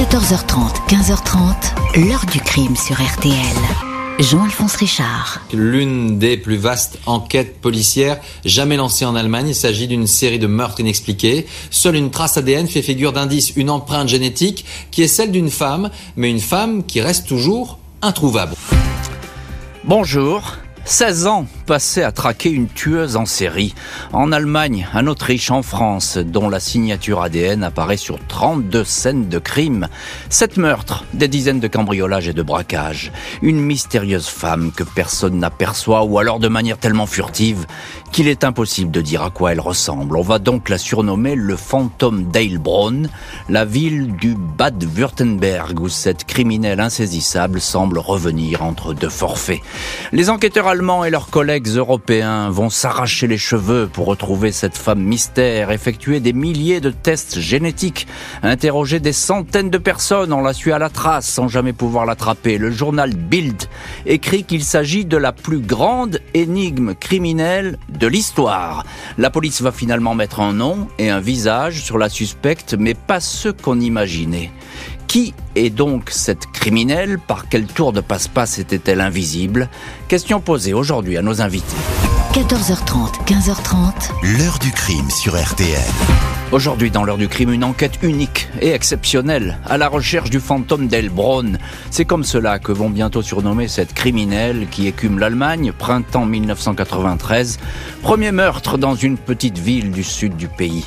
14h30, 15h30, l'heure du crime sur RTL. Jean-Alphonse Richard. L'une des plus vastes enquêtes policières jamais lancées en Allemagne. Il s'agit d'une série de meurtres inexpliqués. Seule une trace ADN fait figure d'indice, une empreinte génétique qui est celle d'une femme, mais une femme qui reste toujours introuvable. Bonjour. 16 ans passés à traquer une tueuse en série. En Allemagne, en Autriche, en France, dont la signature ADN apparaît sur 32 scènes de crime. Sept meurtres, des dizaines de cambriolages et de braquages. Une mystérieuse femme que personne n'aperçoit ou alors de manière tellement furtive qu'il est impossible de dire à quoi elle ressemble. On va donc la surnommer le fantôme d'Eilbronn, la ville du Bad-Württemberg où cette criminelle insaisissable semble revenir entre deux forfaits. Les enquêteurs allemands et leurs collègues européens vont s'arracher les cheveux pour retrouver cette femme mystère, effectuer des milliers de tests génétiques, interroger des centaines de personnes, on la suit à la trace sans jamais pouvoir l'attraper. Le journal Bild écrit qu'il s'agit de la plus grande énigme criminelle de l'histoire. La police va finalement mettre un nom et un visage sur la suspecte, mais pas ce qu'on imaginait. Qui est donc cette criminelle? Par quel tour de passe-passe était-elle invisible? Question posée aujourd'hui à nos invités. 14h30, 15h30. L'heure du crime sur RTL. Aujourd'hui, dans l'heure du crime, une enquête unique et exceptionnelle à la recherche du fantôme d'Elbronn. C'est comme cela que vont bientôt surnommer cette criminelle qui écume l'Allemagne, printemps 1993. Premier meurtre dans une petite ville du sud du pays.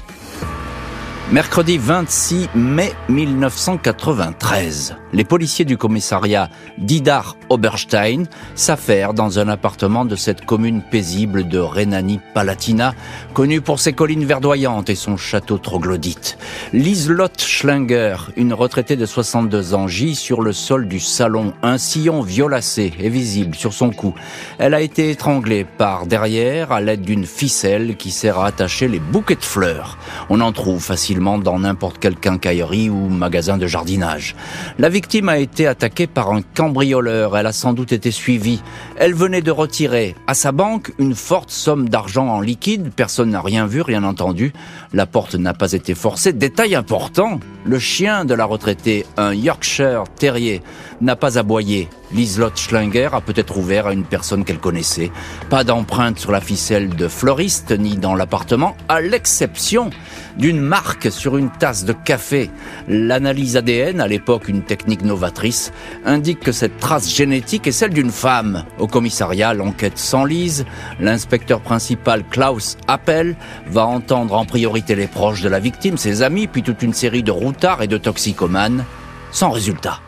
Mercredi 26 mai 1993, les policiers du commissariat d'Idar Oberstein s'affairent dans un appartement de cette commune paisible de Rhénanie-Palatina, connue pour ses collines verdoyantes et son château troglodyte. Liselotte Schlinger, une retraitée de 62 ans, gît sur le sol du salon. Un sillon violacé est visible sur son cou. Elle a été étranglée par derrière à l'aide d'une ficelle qui sert à attacher les bouquets de fleurs. On en trouve facilement dans n'importe quelle quincaillerie ou magasin de jardinage. La victime a été attaquée par un cambrioleur. Elle a sans doute été suivie. Elle venait de retirer à sa banque une forte somme d'argent en liquide. Personne n'a rien vu, rien entendu. La porte n'a pas été forcée. Détail important, le chien de la retraitée, un Yorkshire Terrier, n'a pas aboyé. Liselotte Schlinger a peut-être ouvert à une personne qu'elle connaissait. Pas d'empreinte sur la ficelle de fleuriste ni dans l'appartement, à l'exception d'une marque sur une tasse de café. L'analyse ADN, à l'époque une technique novatrice, indique que cette trace génétique est celle d'une femme. Au commissariat, l'enquête s'enlise. L'inspecteur principal Klaus Appel va entendre en priorité les proches de la victime, ses amis, puis toute une série de et de toxicomanes, sans résultat.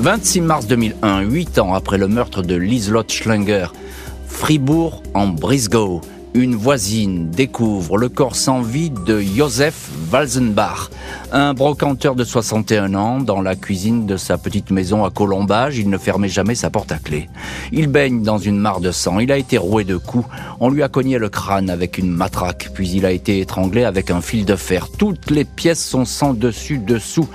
26 mars 2001, 8 ans après le meurtre de Liselotte Schlinger, Fribourg en Brisgau, une voisine découvre le corps sans vie de Joseph Walzenbach, un brocanteur de 61 ans dans la cuisine de sa petite maison à Colombage. Il ne fermait jamais sa porte à clé. Il baigne dans une mare de sang. Il a été roué de coups. On lui a cogné le crâne avec une matraque, puis il a été étranglé avec un fil de fer. Toutes les pièces sont sans dessus dessous.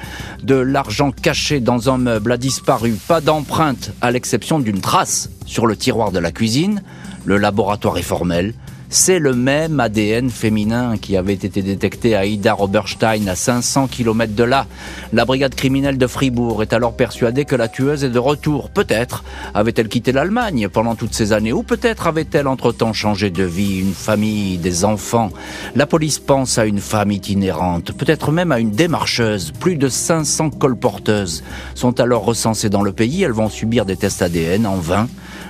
De l'argent caché dans un meuble a disparu. Pas d'empreinte, à l'exception d'une trace sur le tiroir de la cuisine. Le laboratoire est formel. C'est le même ADN féminin qui avait été détecté à Ida Oberstein, à 500 km de là. La brigade criminelle de Fribourg est alors persuadée que la tueuse est de retour. Peut-être avait-elle quitté l'Allemagne pendant toutes ces années, ou peut-être avait-elle entre-temps changé de vie, une famille, des enfants. La police pense à une femme itinérante, peut-être même à une démarcheuse. Plus de 500 colporteuses sont alors recensées dans le pays. Elles vont subir des tests ADN en vain.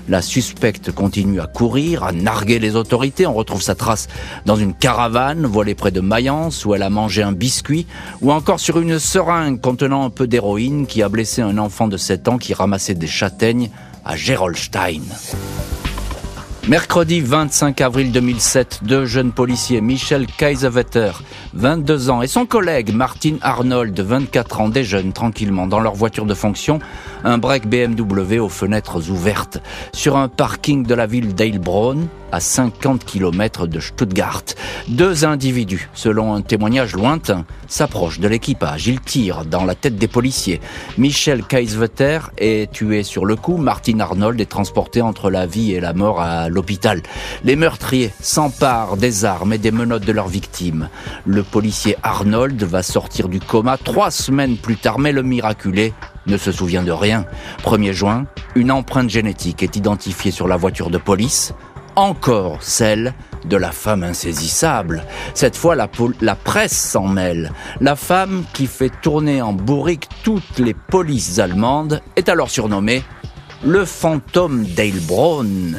La suspecte continue à courir, à narguer les autorités. On retrouve sa trace dans une caravane voilée près de Mayence où elle a mangé un biscuit ou encore sur une seringue contenant un peu d'héroïne qui a blessé un enfant de 7 ans qui ramassait des châtaignes à Gerolstein. Mercredi 25 avril 2007, deux jeunes policiers, Michel Kaiserwetter, 22 ans, et son collègue Martin Arnold, 24 ans, déjeunent tranquillement dans leur voiture de fonction, un break BMW aux fenêtres ouvertes. Sur un parking de la ville d'Eilbronn, à 50 km de Stuttgart. Deux individus, selon un témoignage lointain, s'approchent de l'équipage. Ils tirent dans la tête des policiers. Michel Kaisvetter est tué sur le coup. Martin Arnold est transporté entre la vie et la mort à l'hôpital. Les meurtriers s'emparent des armes et des menottes de leurs victimes. Le policier Arnold va sortir du coma trois semaines plus tard, mais le miraculé ne se souvient de rien. 1er juin, une empreinte génétique est identifiée sur la voiture de police, encore celle de la femme insaisissable. Cette fois, la, presse s'en mêle. La femme qui fait tourner en bourrique toutes les polices allemandes est alors surnommée le fantôme d'Eilbronn.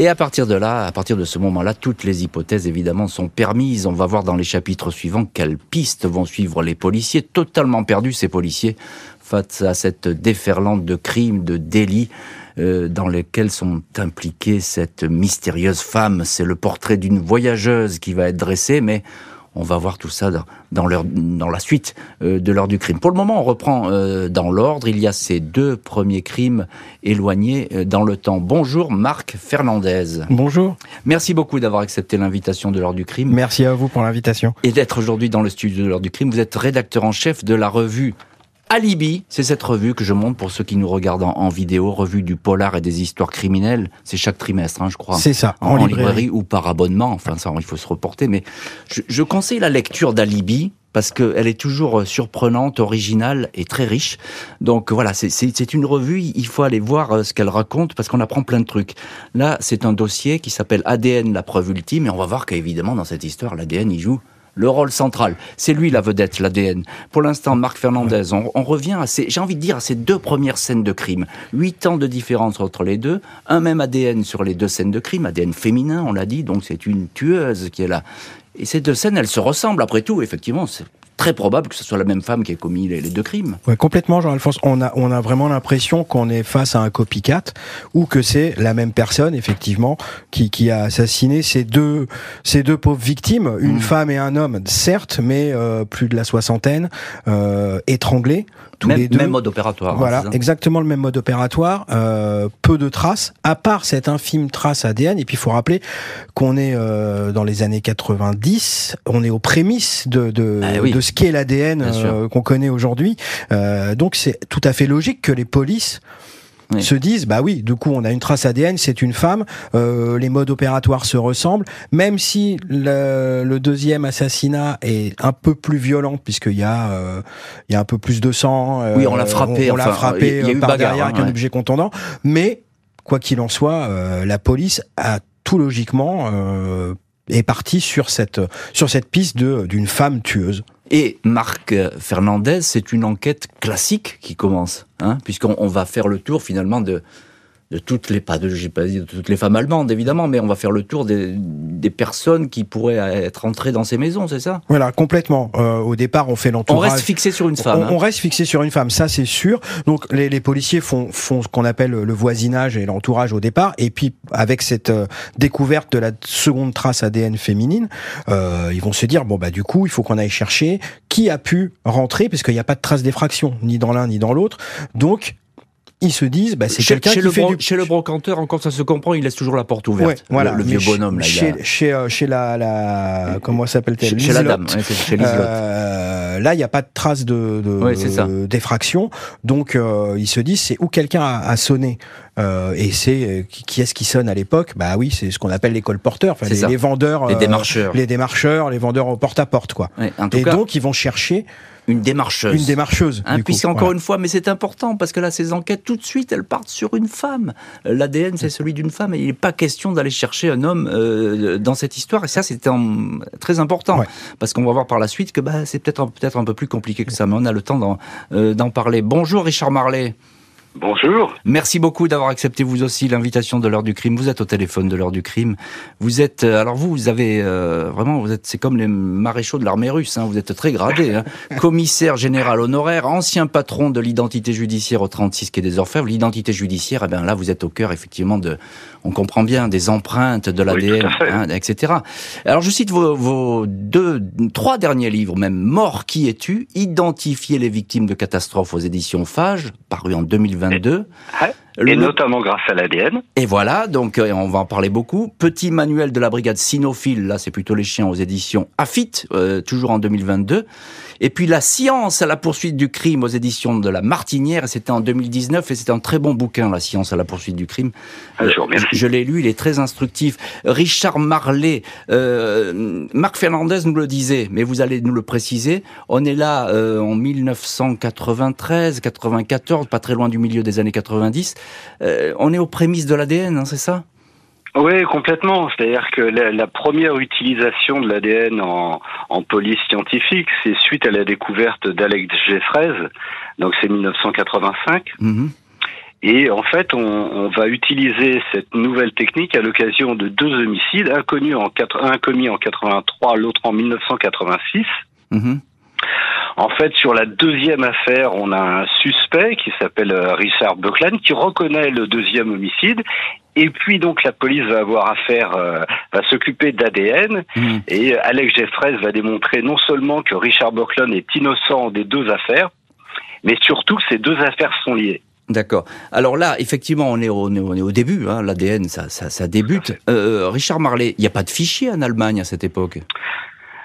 Et à partir de là, à partir de ce moment-là, toutes les hypothèses évidemment sont permises. On va voir dans les chapitres suivants quelles pistes vont suivre les policiers, totalement perdus ces policiers face à cette déferlante de crimes, de délits euh, dans lesquels sont impliquées cette mystérieuse femme. C'est le portrait d'une voyageuse qui va être dressé, mais on va voir tout ça dans, la suite euh, de l'heure du crime. Pour le moment, on reprend euh, dans l'ordre. Il y a ces deux premiers crimes éloignés euh, dans le temps. Bonjour Marc Fernandez. Bonjour. Merci beaucoup d'avoir accepté l'invitation de l'heure du crime. Merci à vous pour l'invitation. Et d'être aujourd'hui dans le studio de l'heure du crime. Vous êtes rédacteur en chef de la revue Alibi, c'est cette revue que je montre pour ceux qui nous regardent en, vidéo, revue du polar et des histoires criminelles. C'est chaque trimestre, hein, je crois. C'est ça, en, librairie. ou par abonnement. Enfin, ça, il faut se reporter. Mais je, je conseille la lecture d'Alibi parce qu'elle est toujours surprenante, originale et très riche. Donc voilà, c'est une revue, il faut aller voir euh, ce qu'elle raconte parce qu'on apprend plein de trucs. Là, c'est un dossier qui s'appelle ADN, la preuve ultime, et on va voir qu'évidemment, dans cette histoire, l'ADN, il joue le rôle central. C'est lui la vedette, l'ADN. Pour l'instant, Marc Fernandez, on, revient à ces, j'ai envie de dire, à ces deux premières scènes de crime. Huit ans de différence entre les deux, un même ADN sur les deux scènes de crime, ADN féminin, on l'a dit, donc c'est une tueuse qui est là. Et ces deux scènes, elles se ressemblent après tout, effectivement très probable que ce soit la même femme qui ait commis les, deux crimes. Ouais, complètement, Jean-Alphonse. On a, on a vraiment l'impression qu'on est face à un copycat ou que c'est la même personne, effectivement, qui, qui a assassiné ces deux, ces deux pauvres victimes, une mm. femme et un homme, certes, mais euh, plus de la soixantaine, euh, étranglés. Tous même, les deux. même mode opératoire. Hein, voilà, exactement le même mode opératoire. Euh, peu de traces, à part cette infime trace ADN. Et puis il faut rappeler qu'on est euh, dans les années 90, on est aux prémices de, de, ah de ce qu'est l'ADN euh, qu'on connaît aujourd'hui. Euh, donc c'est tout à fait logique que les polices se disent bah oui du coup on a une trace ADN c'est une femme euh, les modes opératoires se ressemblent même si le, le, deuxième assassinat est un peu plus violent puisqu'il y a euh, il y a un peu plus de sang oui on l'a frappé on, l'a frappé y a eu par derrière avec un objet contondant. Mais quoi qu'il en soit la police a tout logiquement est partie sur cette sur cette piste de d'une femme tueuse et Marc Fernandez, c'est une enquête classique qui commence, hein, puisqu'on va faire le tour finalement de, de toutes les pas de j'ai pas dit de toutes les femmes allemandes évidemment mais on va faire le tour des, des personnes qui pourraient être entrées dans ces maisons c'est ça? Voilà complètement. Euh, au départ on fait l'entourage. on reste fixé sur une femme on, hein. reste fixé sur une femme ça c'est sûr. Donc les, les, policiers font font ce qu'on appelle le voisinage et l'entourage au départ. Et puis avec cette euh, découverte de la seconde trace ADN féminine euh, ils vont se dire bon bah du coup il faut qu'on aille chercher qui a pu rentrer parce qu'il n'y a pas de trace d'effraction ni dans l'un ni dans l'autre. Donc ils se disent, bah, c'est quelqu'un qui le fait du... Chez le brocanteur, encore ça se comprend, il laisse toujours la porte ouverte. voilà, le, vieux bonhomme là. Chez, chez, euh, chez la, la, comment s'appelle-t-elle? Chez, la dame, chez euh, Là, il n'y a pas de trace de, de d'effraction, donc euh, ils se disent, c'est où quelqu'un a, a, sonné. Euh, et c'est euh, qui est-ce qui sonne à l'époque? Bah oui, c'est ce qu'on appelle les colporteurs, enfin, les, les, vendeurs, les démarcheurs, les démarcheurs, les vendeurs au porte à porte, quoi. et donc ils vont chercher une démarcheuse. Une démarcheuse. Hein, Puisqu'encore une fois, mais c'est important, parce que là, ces enquêtes, tout de suite, elles partent sur une femme. L'ADN, c'est celui d'une femme, et il n'est pas question d'aller chercher un homme euh, dans cette histoire. Et ça, c'est très important, parce qu'on va voir par la suite que bah, c'est peut-être peut-être un peu plus compliqué que ça, mais on a le temps d'en euh, parler. Bonjour Richard Marlet. Bonjour. Merci beaucoup d'avoir accepté vous aussi l'invitation de l'heure du crime. Vous êtes au téléphone de l'heure du crime. Vous êtes, euh, alors vous, vous avez euh, vraiment, vous êtes, c'est comme les maréchaux de l'armée russe. Hein, vous êtes très gradé. Hein. Commissaire général honoraire, ancien patron de l'identité judiciaire au 36 quai des Orfèvres. L'identité judiciaire, eh bien là, vous êtes au cœur effectivement de, on comprend bien, des empreintes de l'ADN, hein, etc. Alors je cite vos, vos, deux, trois derniers livres, même Mort qui es-tu? Identifier les victimes de catastrophes aux éditions Fage, paru en 2020 2022. Et notamment grâce à l'ADN. Et voilà, donc euh, on va en parler beaucoup. Petit manuel de la brigade cynophile, là c'est plutôt les chiens aux éditions AFIT, euh, toujours en 2022. Et puis La science à la poursuite du crime aux éditions de La Martinière, c'était en 2019 et c'était un très bon bouquin, La science à la poursuite du crime. Ah, je, l'ai lu, il est très instructif. Richard Marley, euh, Marc Fernandez nous le disait, mais vous allez nous le préciser, on est là euh, en 1993, 94, pas très loin du milieu des années 90. Euh, on est aux prémices de l'ADN, hein, c'est ça? Oui, complètement. C'est-à-dire que la, première utilisation de l'ADN en, police scientifique, c'est suite à la découverte d'Alex Jeffreys, donc c'est 1985. Mhm. Et en fait, on, va utiliser cette nouvelle technique à l'occasion de deux homicides, un, connu en, un commis en 83, l'autre en 1986. Mhm. En fait, sur la deuxième affaire, on a un suspect qui s'appelle euh, Richard Buckland qui reconnaît le deuxième homicide et puis donc la police va avoir affaire, euh, va s'occuper d'ADN mmh. et Alex Jeffreys va démontrer non seulement que Richard Buckland est innocent des deux affaires, mais surtout que ces deux affaires sont liées. D'accord. Alors là, effectivement, on est au, on est au début. Hein, L'ADN, ça, ça, ça, débute. Euh, Richard Marley, il n'y a pas de fichier en Allemagne à cette époque?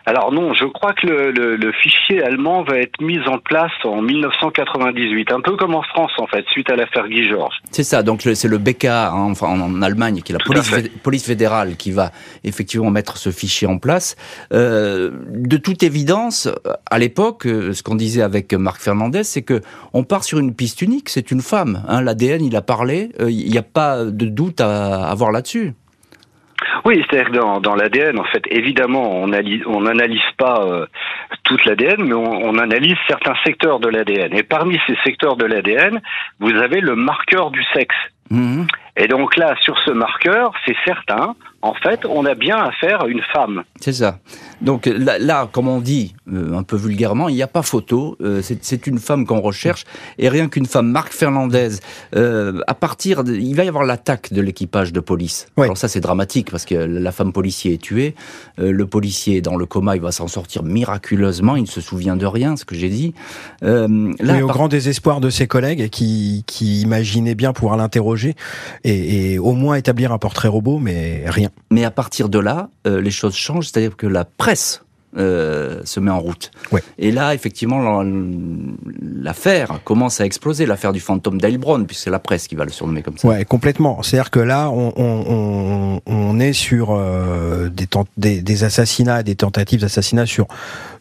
Alors non, je crois que le, le, le, fichier allemand va être mis en place en 1998, un peu comme en France en fait, suite à l'affaire Guy Georges. C'est ça, donc c'est le BK hein, enfin, en, Allemagne, qui est la police, police, fédérale, qui va effectivement mettre ce fichier en place. Euh, de toute évidence, à l'époque, euh, ce qu'on disait avec Marc Fernandez, c'est que on part sur une piste unique, c'est une femme. Hein, L'ADN, il a parlé, euh, il n'y a pas de doute à avoir là-dessus. Oui, c'est-à-dire que dans, dans l'ADN, en fait, évidemment, on n'analyse pas euh, toute l'ADN, mais on, on, analyse certains secteurs de l'ADN. Et parmi ces secteurs de l'ADN, vous avez le marqueur du sexe. Mmh. Et donc là, sur ce marqueur, c'est certain, en fait, on a bien affaire à une femme. C'est ça. Donc là, comme on dit euh, un peu vulgairement, il n'y a pas photo. Euh, c'est une femme qu'on recherche et rien qu'une femme. Marc Fernandez, euh, à partir, de, il va y avoir l'attaque de l'équipage de police. Alors ça, c'est dramatique parce que la femme policier est tuée, le policier est dans le coma, il va s'en sortir miraculeusement. Il ne se souvient de rien, ce que j'ai dit. là, Mais au grand désespoir de ses collègues qui, qui imaginaient bien pouvoir l'interroger et, et au moins établir un portrait robot, mais rien. Mais à partir de là, les choses changent, c'est-à-dire que la presse euh, se met en route. Et là, effectivement, l'affaire commence à exploser, l'affaire du fantôme d'Heilbronn, puisque c'est la presse qui va le surnommer comme ça. Ouais, complètement. C'est-à-dire que là, on, est sur euh, des, des, des assassinats, des tentatives d'assassinat sur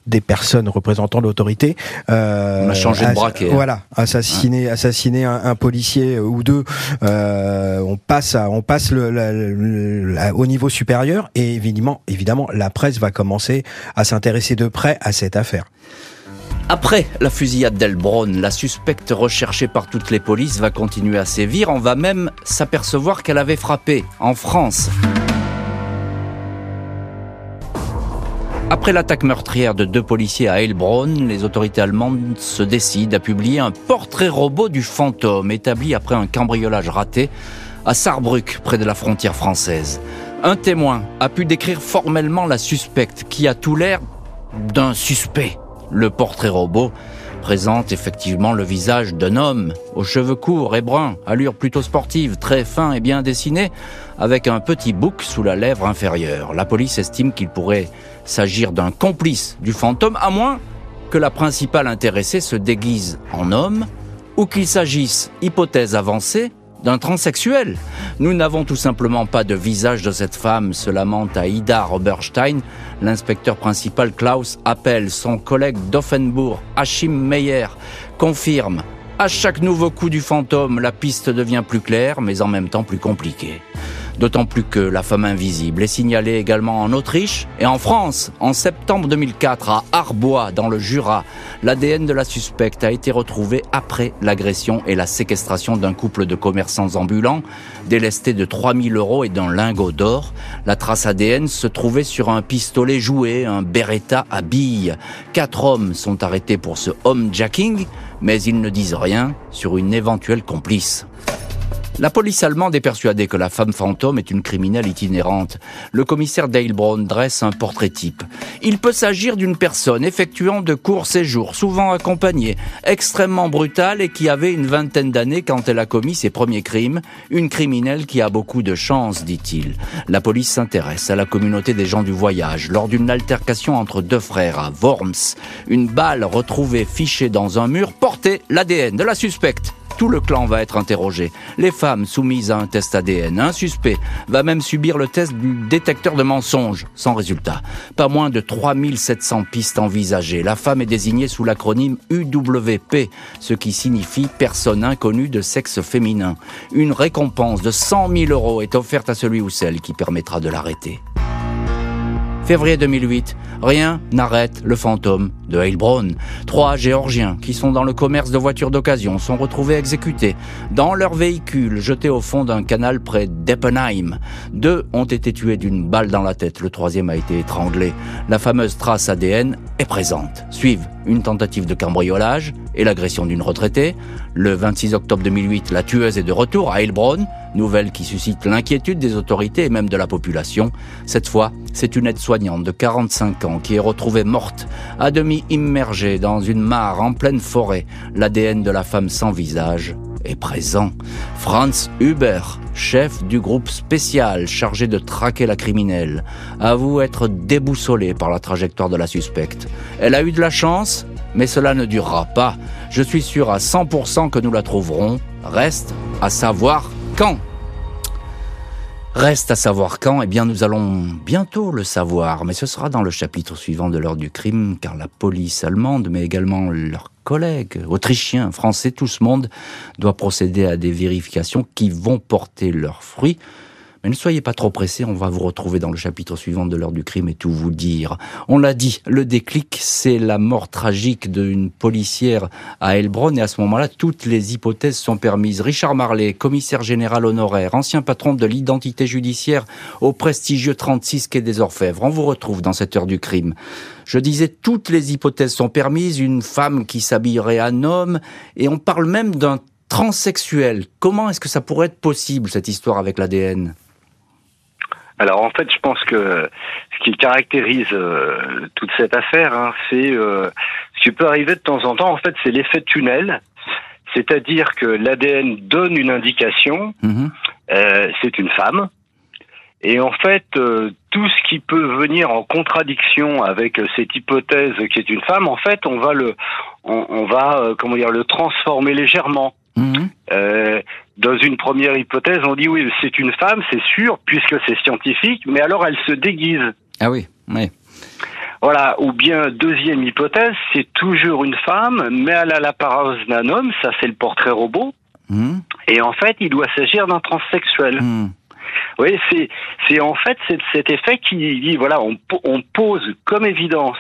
des personnes représentant l'autorité. Euh, on a changé de braquet. Hein. Voilà, assassiner, assassiner un, policier ou deux. Euh, on passe, à, on passe le, au niveau supérieur et évidemment, évidemment, la presse va commencer à s'intéresser de près à cette affaire. Après la fusillade d'Elbron, la suspecte recherchée par toutes les polices va continuer à sévir. On va même s'apercevoir qu'elle avait frappé en France. Après l'attaque meurtrière de deux policiers à Heilbronn, les autorités allemandes se décident à publier un portrait robot du fantôme établi après un cambriolage raté à Saarbrück, près de la frontière française. Un témoin a pu décrire formellement la suspecte qui a tout l'air d'un suspect. Le portrait robot présente effectivement le visage d'un homme, aux cheveux courts et bruns, allure plutôt sportive, très fin et bien dessiné, avec un petit bouc sous la lèvre inférieure. La police estime qu'il pourrait s'agir d'un complice du fantôme, à moins que la principale intéressée se déguise en homme, ou qu'il s'agisse, hypothèse avancée, d'un transsexuel. Nous n'avons tout simplement pas de visage de cette femme, se lamente à Ida Roberstein. L'inspecteur principal Klaus appelle son collègue d'Offenbourg, Achim Meyer, confirme. À chaque nouveau coup du fantôme, la piste devient plus claire, mais en même temps plus compliquée. D'autant plus que la femme invisible est signalée également en Autriche et en France. En septembre 2004, à Arbois, dans le Jura, l'ADN de la suspecte a été retrouvé après l'agression et la séquestration d'un couple de commerçants ambulants, délestés de 3000 euros et d'un lingot d'or. La trace ADN se trouvait sur un pistolet joué, un Beretta à billes. Quatre hommes sont arrêtés pour ce homejacking, mais ils ne disent rien sur une éventuelle complice. La police allemande est persuadée que la femme fantôme est une criminelle itinérante. Le commissaire Dale Brown dresse un portrait type. Il peut s'agir d'une personne effectuant de courts séjours, souvent accompagnée, extrêmement brutale et qui avait une vingtaine d'années quand elle a commis ses premiers crimes. Une criminelle qui a beaucoup de chance, dit-il. La police s'intéresse à la communauté des gens du voyage lors d'une altercation entre deux frères à Worms. Une balle retrouvée fichée dans un mur portait l'ADN de la suspecte. Tout le clan va être interrogé. Les femmes soumises à un test ADN. Un suspect va même subir le test du détecteur de mensonges, sans résultat. Pas moins de 3700 pistes envisagées. La femme est désignée sous l'acronyme UWP, ce qui signifie personne inconnue de sexe féminin. Une récompense de 100 000 euros est offerte à celui ou celle qui permettra de l'arrêter. Février 2008, rien n'arrête le fantôme de Heilbronn. Trois Géorgiens qui sont dans le commerce de voitures d'occasion sont retrouvés exécutés dans leur véhicule jeté au fond d'un canal près d'Eppenheim. Deux ont été tués d'une balle dans la tête, le troisième a été étranglé. La fameuse trace ADN est présente. Suivent une tentative de cambriolage et l'agression d'une retraitée. Le 26 octobre 2008, la tueuse est de retour à Heilbronn, nouvelle qui suscite l'inquiétude des autorités et même de la population. Cette fois, c'est une aide-soignante de 45 ans qui est retrouvée morte, à demi immergée dans une mare en pleine forêt. L'ADN de la femme sans visage est présent. Franz Huber, chef du groupe spécial chargé de traquer la criminelle, avoue être déboussolé par la trajectoire de la suspecte. Elle a eu de la chance, mais cela ne durera pas. Je suis sûr à 100% que nous la trouverons. Reste à savoir quand. Reste à savoir quand, eh bien nous allons bientôt le savoir, mais ce sera dans le chapitre suivant de l'heure du crime, car la police allemande, mais également leurs collègues, autrichiens, français, tout ce monde doit procéder à des vérifications qui vont porter leurs fruits. Mais ne soyez pas trop pressés, on va vous retrouver dans le chapitre suivant de l'heure du crime et tout vous dire. On l'a dit, le déclic, c'est la mort tragique d'une policière à Elbron et à ce moment-là, toutes les hypothèses sont permises. Richard Marley, commissaire général honoraire, ancien patron de l'identité judiciaire au prestigieux 36 quai des Orfèvres. On vous retrouve dans cette heure du crime. Je disais, toutes les hypothèses sont permises, une femme qui s'habillerait en homme, et on parle même d'un transsexuel. Comment est-ce que ça pourrait être possible, cette histoire avec l'ADN alors en fait, je pense que ce qui caractérise euh, toute cette affaire, hein, c'est euh, ce qui peut arriver de temps en temps. En fait, c'est l'effet tunnel, c'est-à-dire que l'ADN donne une indication. Mhm. Euh, c'est une femme. Et en fait, tout ce qui peut venir en contradiction avec cette hypothèse qui est une femme, en fait, on va le, on, va, comment dire, le transformer légèrement. Mhm. Dans une première hypothèse, on dit oui, c'est une femme, c'est sûr, puisque c'est scientifique, mais alors elle se déguise. Ah oui, oui. Voilà, ou bien deuxième hypothèse, c'est toujours une femme, mais elle a l'apparence d'un homme, ça c'est le portrait robot, mhm. et en fait il doit s'agir d'un transsexuel. Mhm. Oui, c'est c'est en fait cet effet qui dit voilà, on, on pose comme évidence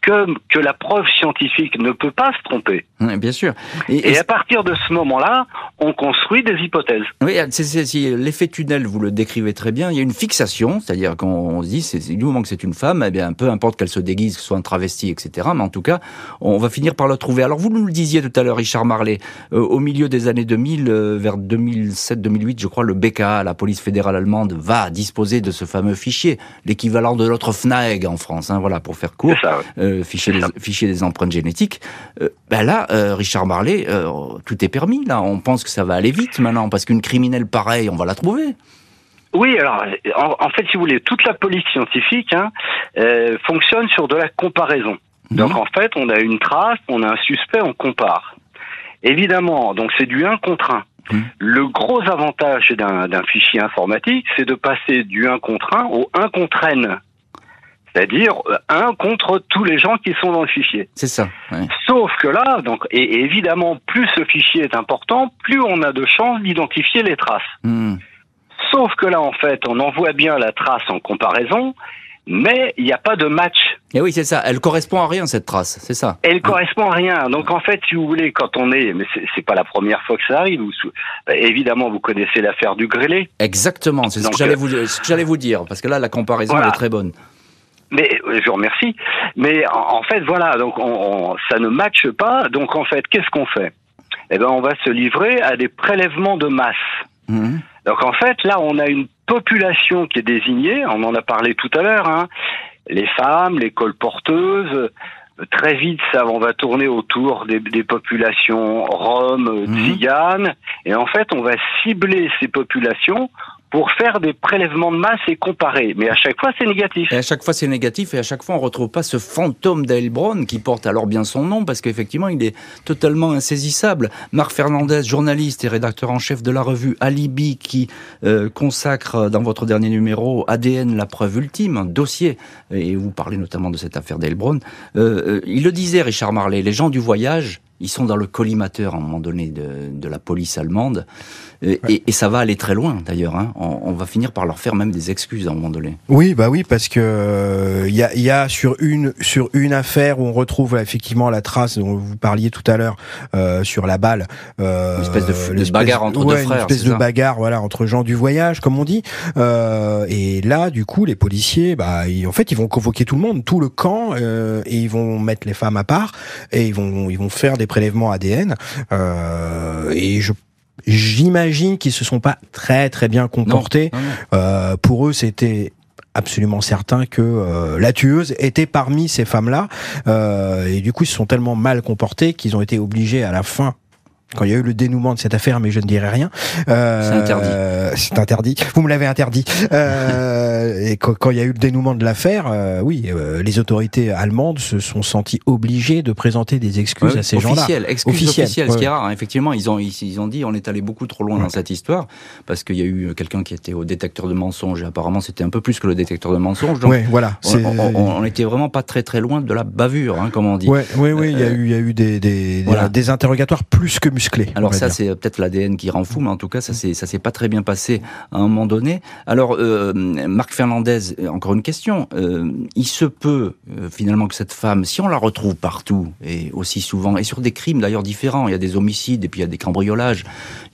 que, la preuve scientifique ne peut pas se tromper. bien sûr. Et, à partir de ce moment-là, on construit des hypothèses. Oui, c'est l'effet tunnel, vous le décrivez très bien. Il y a une fixation, c'est-à-dire qu'on se dit, c'est du moment que c'est une femme, eh bien, peu importe qu'elle se déguise, que ce soit un travesti, etc. Mais en tout cas, on va finir par la trouver. Alors, vous nous le disiez tout à l'heure, Richard Marley, euh, au milieu des années 2000, euh, vers 2007-2008, je crois, le BKA, la police fédérale allemande, va disposer de ce fameux fichier, l'équivalent de notre FNAEG en France, hein, voilà, pour faire court. Ça, euh, fichier, des, fichier des empreintes génétiques. Euh, ben là, euh, Richard Marley, euh, tout est permis. Là, on pense que ça va aller vite maintenant parce qu'une criminelle pareille, on va la trouver. Oui, alors en, fait, si vous voulez, toute la police scientifique hein, fonctionne sur de la comparaison. Mhm. Donc en fait, on a une trace, on a un suspect, on compare. Évidemment, donc c'est du 1 contre 1. Mhm. Le gros avantage d'un fichier informatique, c'est de passer du 1 contre 1 au 1 contre N. C'est-à-dire euh, un contre tous les gens qui sont dans le fichier. C'est ça. Sauf que là, donc, et, évidemment, plus ce fichier est important, plus on a de chances d'identifier les traces. Hmm. Sauf que là, en fait, on envoie bien la trace en comparaison, mais il n'y a pas de match. Et oui, c'est ça. Elle correspond à rien cette trace, c'est ça. Elle correspond à rien. Donc en fait, si vous voulez, quand on est, mais c'est pas la première fois que ça arrive. Bah, évidemment, vous connaissez l'affaire du grêlé. Exactement. C'est ce que j'allais vous, j'allais vous dire, parce que là, la comparaison est très bonne. Mais je vous remercie. Mais en, fait, voilà, donc on, ça ne matche pas. Donc en fait, qu'est-ce qu'on fait? Eh ben, on va se livrer à des prélèvements de masse. Mmh. Donc en fait, là, on a une population qui est désignée, on en a parlé tout à l'heure, hein, les femmes, les colporteuses, très vite, ça, on va tourner autour des, des populations roms, mmh. tziganes, et en fait, on va cibler ces populations pour faire des prélèvements de masse et comparer. Mais à chaque fois, c'est négatif. Et à chaque fois, c'est négatif, et à chaque fois, on retrouve pas ce fantôme d'Heilbronn qui porte alors bien son nom, parce qu'effectivement, il est totalement insaisissable. Marc Fernandez, journaliste et rédacteur en chef de la revue Alibi, qui euh, consacre dans votre dernier numéro ADN la preuve ultime, un dossier, et vous parlez notamment de cette affaire d'Heilbronn. Euh, euh, il le disait, Richard Marley, les gens du voyage, ils sont dans le collimateur à un moment donné de la police allemande. Et, et, ça va aller très loin d'ailleurs. Hein. On, on, va finir par leur faire même des excuses à un moment donné. Oui, bah oui, parce que il euh, y, a, y, a, sur une sur une affaire où on retrouve effectivement la trace dont vous parliez tout à l'heure euh, sur la balle. Euh, une espèce de, de bagarre entre deux frères. Une espèce de bagarre, voilà, entre gens du voyage, comme on dit. Euh, et là, du coup, les policiers, bah, en fait, ils vont convoquer tout le monde, tout le camp, euh, et ils vont mettre les femmes à part et ils vont ils vont faire des prélèvements ADN. et je J'imagine qu'ils se sont pas très très bien comportés. Euh, pour eux, c'était absolument certain que euh, la tueuse était parmi ces femmes-là. Euh, et du coup, ils se sont tellement mal comportés qu'ils ont été obligés à la fin quand il y a eu le dénouement de cette affaire, mais je ne dirai rien. Euh, c'est interdit. C'est interdit. Vous me l'avez interdit. Euh, et quand, quand, il y a eu le dénouement de l'affaire, euh, oui, les autorités allemandes se sont senties obligées de présenter des excuses à ces gens-là. Officielles, excuses officielles, ce qui est rare. Hein. Effectivement, ils ont, ils, ont dit, on est allé beaucoup trop loin dans cette histoire, parce qu'il y a eu quelqu'un qui était au détecteur de mensonges, et apparemment c'était un peu plus que le détecteur de mensonges. Donc, voilà. On, on, on, était vraiment pas très très loin de la bavure, hein, comme on dit. oui, oui, il y a eu, il y a eu des, des, voilà. des interrogatoires plus que alors ça, c'est peut-être l'ADN qui rend fou, mais en tout cas, ça c'est ça s'est pas très bien passé à un moment donné. Alors, euh, Marc Fernandez, encore une question. Euh, il se peut euh, finalement que cette femme, si on la retrouve partout et aussi souvent, et sur des crimes d'ailleurs différents, il y a des homicides et puis il y a des cambriolages,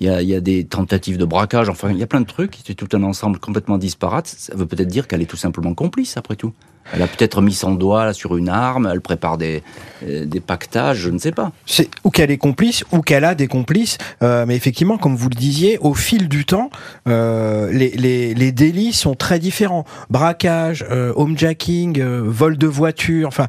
il y a, il y a des tentatives de braquage, enfin, il y a plein de trucs. C'est tout un ensemble complètement disparate. Ça veut peut-être dire qu'elle est tout simplement complice après tout. Elle a peut-être mis son doigt sur une arme, elle prépare des, euh, des pactages, je ne sais pas. C'est ou qu'elle est complice, ou qu'elle a des complices. Euh, mais effectivement, comme vous le disiez, au fil du temps, euh, les, les, les, délits sont très différents. Braquage, homejacking, vol de voiture, enfin,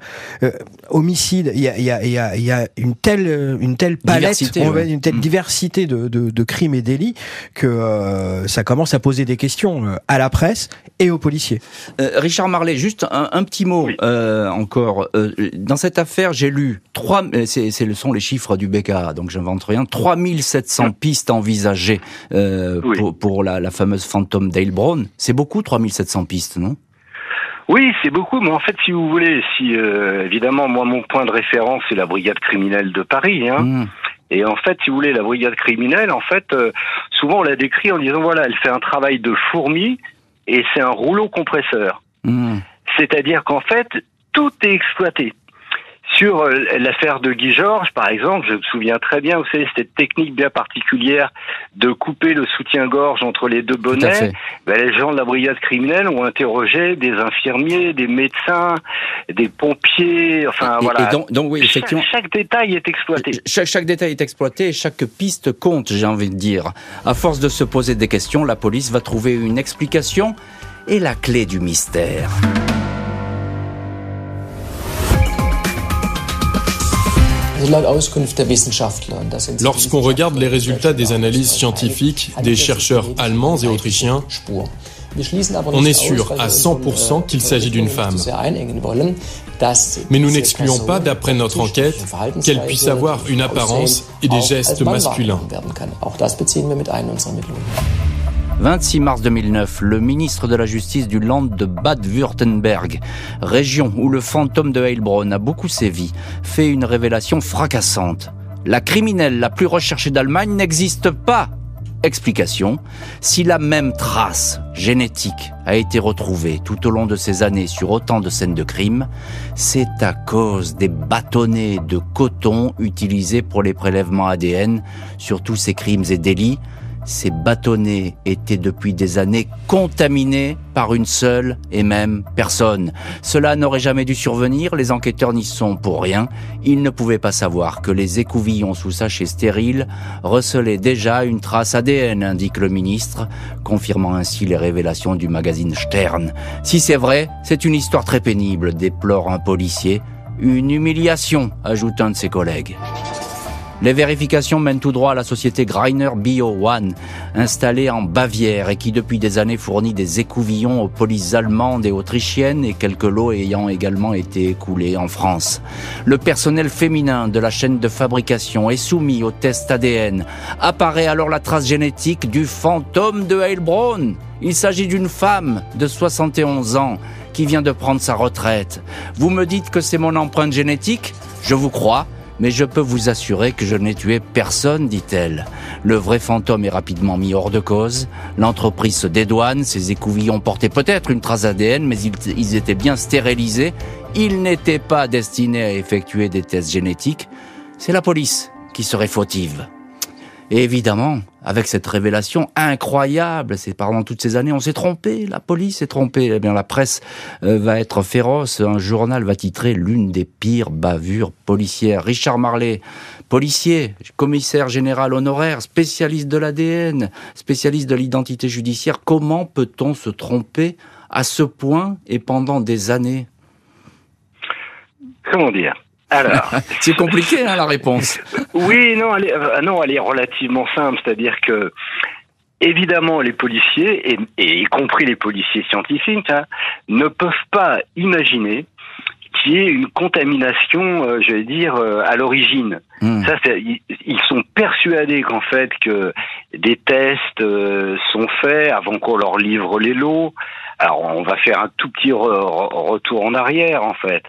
homicide. Il y a, y, a, y, a, y a, une telle, une telle palette, on une telle mmh. diversité de, de, de, crimes et délits que ça commence à poser des questions à la presse et aux policiers. Richard Marlet, juste un un, petit mot euh, encore. Euh, dans cette affaire, j'ai lu trois. Euh, c'est, ce sont les chiffres du BKA, donc j'invente rien. 3700 pistes envisagées euh, pour, pour la, la, fameuse fantôme Brown. C'est beaucoup, 3700 pistes, non? Oui, c'est beaucoup, mais en fait, si vous voulez, si euh, évidemment, moi, mon point de référence, c'est la brigade criminelle de Paris. Hein. Mmh. Et en fait, si vous voulez, la brigade criminelle, en fait, euh, souvent on la décrit en disant voilà, elle fait un travail de fourmi et c'est un rouleau compresseur. Mmh. C'est-à-dire qu'en fait, tout est exploité. Sur euh, l'affaire de Guy Georges, par exemple, je me souviens très bien, vous savez, cette technique bien particulière de couper le soutien-gorge entre les deux bonnets. Ben, les gens de la brigade criminelle ont interrogé des infirmiers, des médecins, des pompiers, enfin voilà. Et donc, donc oui, effectivement, chaque, chaque, détail est exploité. Chaque, chaque détail est exploité et chaque piste compte, j'ai envie de dire. À force de se poser des questions, la police va trouver une explication et la clé du mystère. Lorsqu'on regarde les résultats des analyses scientifiques des chercheurs allemands et autrichiens, on est sûr à 100% qu'il s'agit d'une femme. Mais nous n'excluons pas, d'après notre enquête, qu'elle puisse avoir une apparence et des gestes masculins. 26 mars 2009, le ministre de la Justice du Land de Bade-Württemberg, région où le fantôme de Heilbronn a beaucoup sévi, fait une révélation fracassante. La criminelle la plus recherchée d'Allemagne n'existe pas. Explication, si la même trace génétique a été retrouvée tout au long de ces années sur autant de scènes de crime, c'est à cause des bâtonnets de coton utilisés pour les prélèvements ADN sur tous ces crimes et délits ces bâtonnets étaient depuis des années contaminés par une seule et même personne. Cela n'aurait jamais dû survenir, les enquêteurs n'y sont pour rien. Ils ne pouvaient pas savoir que les écouvillons sous sachet stérile recelaient déjà une trace ADN, indique le ministre, confirmant ainsi les révélations du magazine Stern. Si c'est vrai, c'est une histoire très pénible, déplore un policier. Une humiliation, ajoute un de ses collègues. Les vérifications mènent tout droit à la société Greiner Bio One, installée en Bavière et qui depuis des années fournit des écouvillons aux polices allemandes et autrichiennes et quelques lots ayant également été écoulés en France. Le personnel féminin de la chaîne de fabrication est soumis au test ADN. Apparaît alors la trace génétique du fantôme de Heilbronn. Il s'agit d'une femme de 71 ans qui vient de prendre sa retraite. Vous me dites que c'est mon empreinte génétique? Je vous crois mais je peux vous assurer que je n'ai tué personne, dit-elle. Le vrai fantôme est rapidement mis hors de cause. L'entreprise se dédouane, ses écouvillons portaient peut-être une trace ADN, mais ils, étaient bien stérilisés. Ils n'étaient pas destinés à effectuer des tests génétiques. C'est la police qui serait fautive. Évidemment, avec cette révélation incroyable, c'est pendant toutes ces années, on s'est trompé, la police s'est trompée. Eh bien, la presse euh, va être féroce. Un journal va titrer l'une des pires bavures policières. Richard Marley, policier, commissaire général honoraire, spécialiste de l'ADN, spécialiste de l'identité judiciaire. Comment peut-on se tromper à ce point et pendant des années? Comment dire? Alors, c'est compliqué hein, la réponse. oui, non, elle est, euh, non, elle est relativement simple, c'est-à-dire que évidemment les policiers et, y compris les policiers scientifiques hein, ne peuvent pas imaginer qu'il y ait une contamination, euh, je vais dire, euh, à l'origine. Hmm. Ça, ils, sont persuadés qu'en fait que des tests sont faits avant qu'on leur livre les lots. Alors on va faire un tout petit retour en arrière en fait.